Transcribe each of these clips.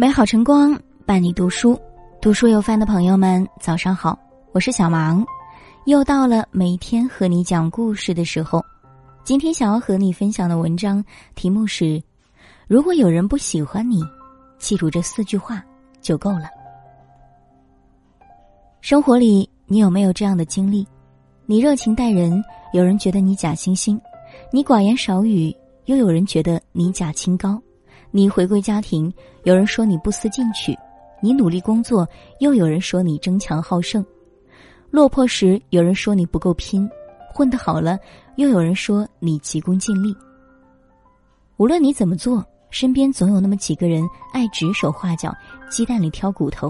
美好晨光伴你读书，读书有饭的朋友们，早上好，我是小芒，又到了每天和你讲故事的时候。今天想要和你分享的文章题目是：如果有人不喜欢你，记住这四句话就够了。生活里，你有没有这样的经历？你热情待人，有人觉得你假惺惺；你寡言少语，又有人觉得你假清高。你回归家庭，有人说你不思进取；你努力工作，又有人说你争强好胜；落魄时，有人说你不够拼；混得好了，又有人说你急功近利。无论你怎么做，身边总有那么几个人爱指手画脚，鸡蛋里挑骨头。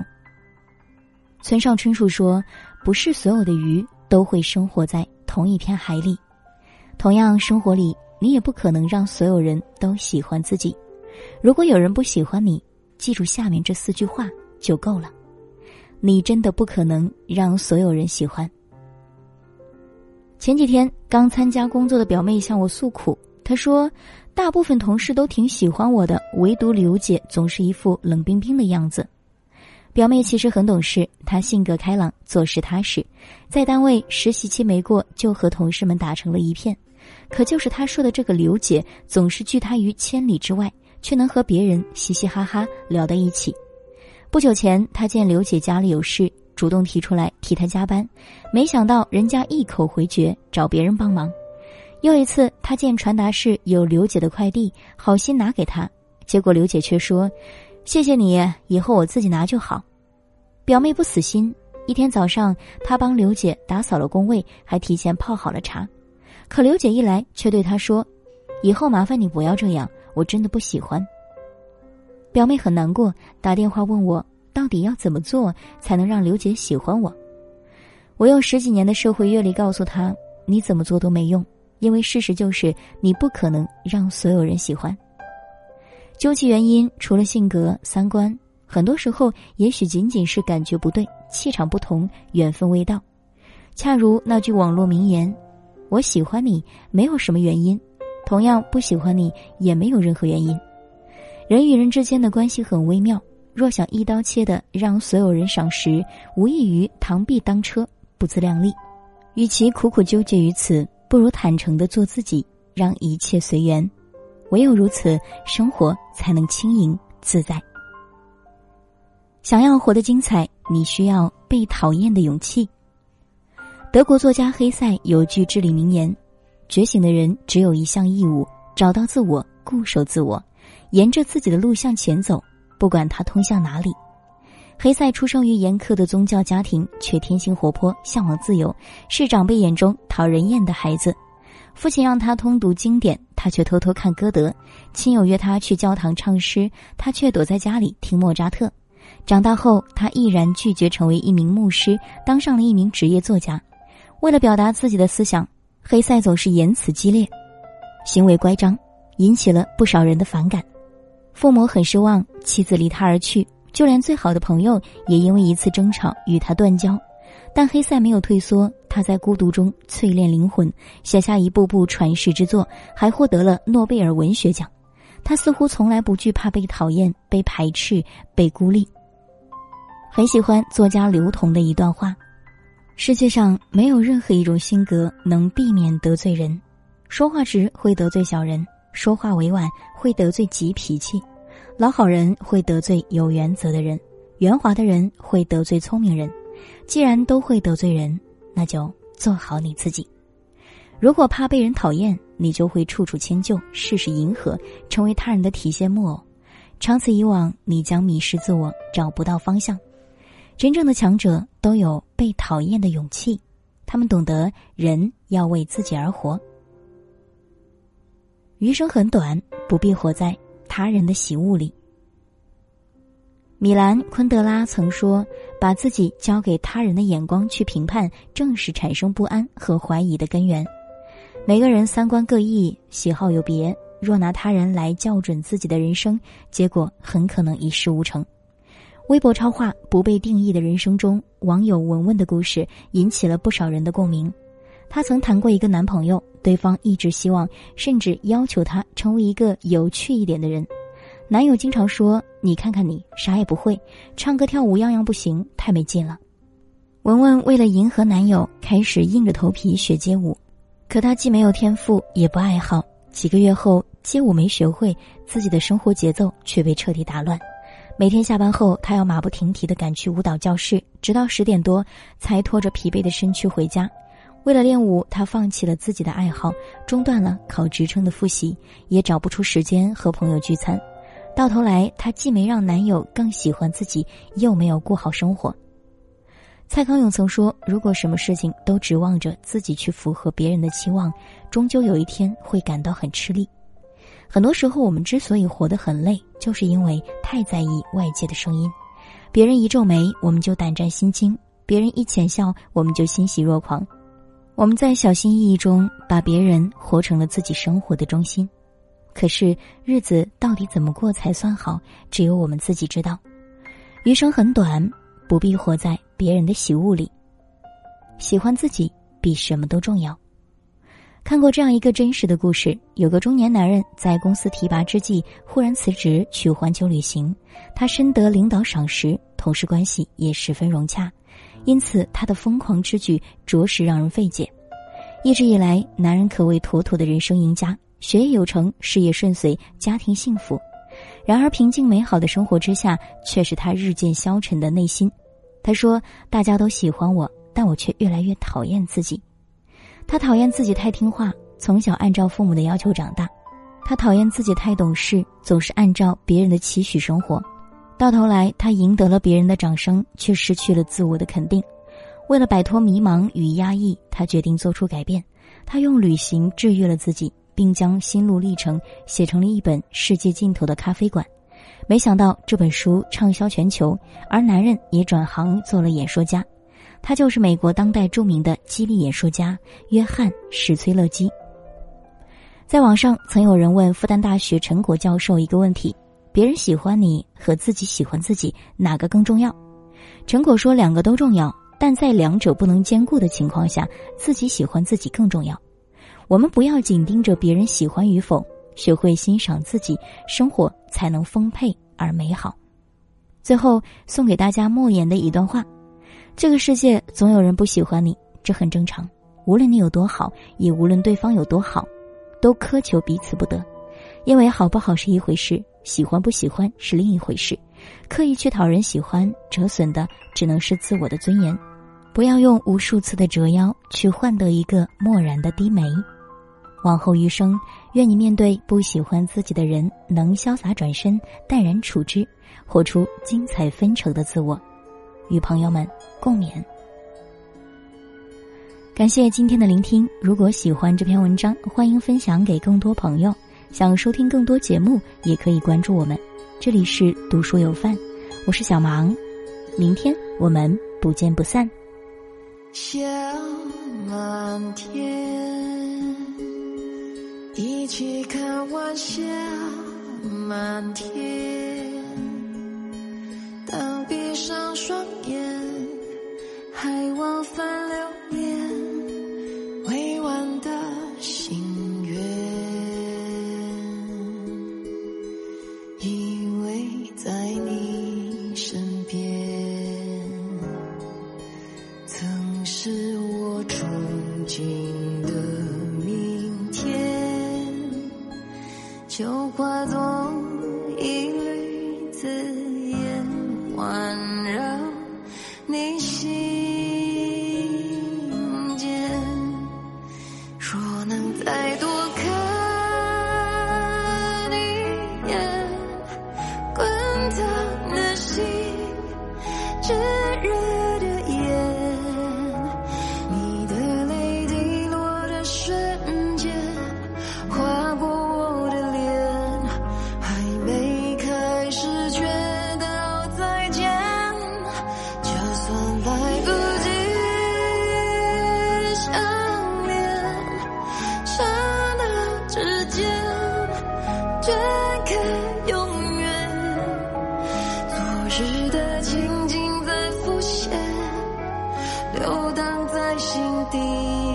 村上春树说：“不是所有的鱼都会生活在同一片海里，同样，生活里你也不可能让所有人都喜欢自己。”如果有人不喜欢你，记住下面这四句话就够了。你真的不可能让所有人喜欢。前几天刚参加工作的表妹向我诉苦，她说，大部分同事都挺喜欢我的，唯独刘姐总是一副冷冰冰的样子。表妹其实很懂事，她性格开朗，做事踏实，在单位实习期没过就和同事们打成了一片。可就是她说的这个刘姐，总是拒她于千里之外。却能和别人嘻嘻哈哈聊在一起。不久前，他见刘姐家里有事，主动提出来替她加班，没想到人家一口回绝，找别人帮忙。又一次，他见传达室有刘姐的快递，好心拿给她，结果刘姐却说：“谢谢你，以后我自己拿就好。”表妹不死心，一天早上，她帮刘姐打扫了工位，还提前泡好了茶。可刘姐一来，却对她说：“以后麻烦你不要这样。”我真的不喜欢。表妹很难过，打电话问我到底要怎么做才能让刘姐喜欢我。我用十几年的社会阅历告诉她，你怎么做都没用，因为事实就是你不可能让所有人喜欢。究其原因，除了性格、三观，很多时候也许仅仅是感觉不对、气场不同、缘分未到。恰如那句网络名言：“我喜欢你，没有什么原因。”同样不喜欢你也没有任何原因，人与人之间的关系很微妙。若想一刀切的让所有人赏识，无异于螳臂当车，不自量力。与其苦苦纠结于此，不如坦诚的做自己，让一切随缘。唯有如此，生活才能轻盈自在。想要活得精彩，你需要被讨厌的勇气。德国作家黑塞有句至理名言。觉醒的人只有一项义务：找到自我，固守自我，沿着自己的路向前走，不管它通向哪里。黑塞出生于严苛的宗教家庭，却天性活泼，向往自由，是长辈眼中讨人厌的孩子。父亲让他通读经典，他却偷偷看歌德；亲友约他去教堂唱诗，他却躲在家里听莫扎特。长大后，他毅然拒绝成为一名牧师，当上了一名职业作家。为了表达自己的思想。黑塞总是言辞激烈，行为乖张，引起了不少人的反感。父母很失望，妻子离他而去，就连最好的朋友也因为一次争吵与他断交。但黑塞没有退缩，他在孤独中淬炼灵魂，写下一部部传世之作，还获得了诺贝尔文学奖。他似乎从来不惧怕被讨厌、被排斥、被孤立。很喜欢作家刘同的一段话。世界上没有任何一种性格能避免得罪人，说话直会得罪小人，说话委婉会得罪急脾气，老好人会得罪有原则的人，圆滑的人会得罪聪明人。既然都会得罪人，那就做好你自己。如果怕被人讨厌，你就会处处迁就，事事迎合，成为他人的提线木偶。长此以往，你将迷失自我，找不到方向。真正的强者都有被讨厌的勇气，他们懂得人要为自己而活。余生很短，不必活在他人的喜恶里。米兰昆德拉曾说：“把自己交给他人的眼光去评判，正是产生不安和怀疑的根源。”每个人三观各异，喜好有别，若拿他人来校准自己的人生，结果很可能一事无成。微博超话不被定义的人生中，网友文文的故事引起了不少人的共鸣。她曾谈过一个男朋友，对方一直希望甚至要求她成为一个有趣一点的人。男友经常说：“你看看你，啥也不会，唱歌跳舞样样不行，太没劲了。文文为了迎合男友，开始硬着头皮学街舞，可她既没有天赋，也不爱好。几个月后，街舞没学会，自己的生活节奏却被彻底打乱。每天下班后，她要马不停蹄地赶去舞蹈教室，直到十点多才拖着疲惫的身躯回家。为了练舞，她放弃了自己的爱好，中断了考职称的复习，也找不出时间和朋友聚餐。到头来，她既没让男友更喜欢自己，又没有过好生活。蔡康永曾说：“如果什么事情都指望着自己去符合别人的期望，终究有一天会感到很吃力。很多时候，我们之所以活得很累，就是因为太在意外界的声音。别人一皱眉，我们就胆战心惊；别人一浅笑，我们就欣喜若狂。我们在小心翼翼中把别人活成了自己生活的中心。可是，日子到底怎么过才算好？只有我们自己知道。余生很短。”不必活在别人的喜恶里，喜欢自己比什么都重要。看过这样一个真实的故事：有个中年男人在公司提拔之际，忽然辞职去环球旅行。他深得领导赏识，同事关系也十分融洽，因此他的疯狂之举着实让人费解。一直以来，男人可谓妥妥的人生赢家，学业有成，事业顺遂，家庭幸福。然而，平静美好的生活之下，却是他日渐消沉的内心。他说：“大家都喜欢我，但我却越来越讨厌自己。他讨厌自己太听话，从小按照父母的要求长大；他讨厌自己太懂事，总是按照别人的期许生活。到头来，他赢得了别人的掌声，却失去了自我的肯定。为了摆脱迷茫与压抑，他决定做出改变。他用旅行治愈了自己，并将心路历程写成了一本《世界尽头的咖啡馆》。”没想到这本书畅销全球，而男人也转行做了演说家，他就是美国当代著名的激励演说家约翰·史崔勒基。在网上曾有人问复旦大学陈果教授一个问题：别人喜欢你和自己喜欢自己哪个更重要？陈果说两个都重要，但在两者不能兼顾的情况下，自己喜欢自己更重要。我们不要紧盯着别人喜欢与否。学会欣赏自己，生活才能丰沛而美好。最后送给大家莫言的一段话：这个世界总有人不喜欢你，这很正常。无论你有多好，也无论对方有多好，都苛求彼此不得。因为好不好是一回事，喜欢不喜欢是另一回事。刻意去讨人喜欢，折损的只能是自我的尊严。不要用无数次的折腰去换得一个漠然的低眉。往后余生，愿你面对不喜欢自己的人，能潇洒转身，淡然处之，活出精彩纷呈的自我。与朋友们共勉。感谢今天的聆听。如果喜欢这篇文章，欢迎分享给更多朋友。想收听更多节目，也可以关注我们。这里是读书有范，我是小芒。明天我们不见不散。下满天。一起看晚霞满天，当还往返流年，未完的心愿，依偎在你身边，曾是我憧憬的明天。就化作游荡在心底。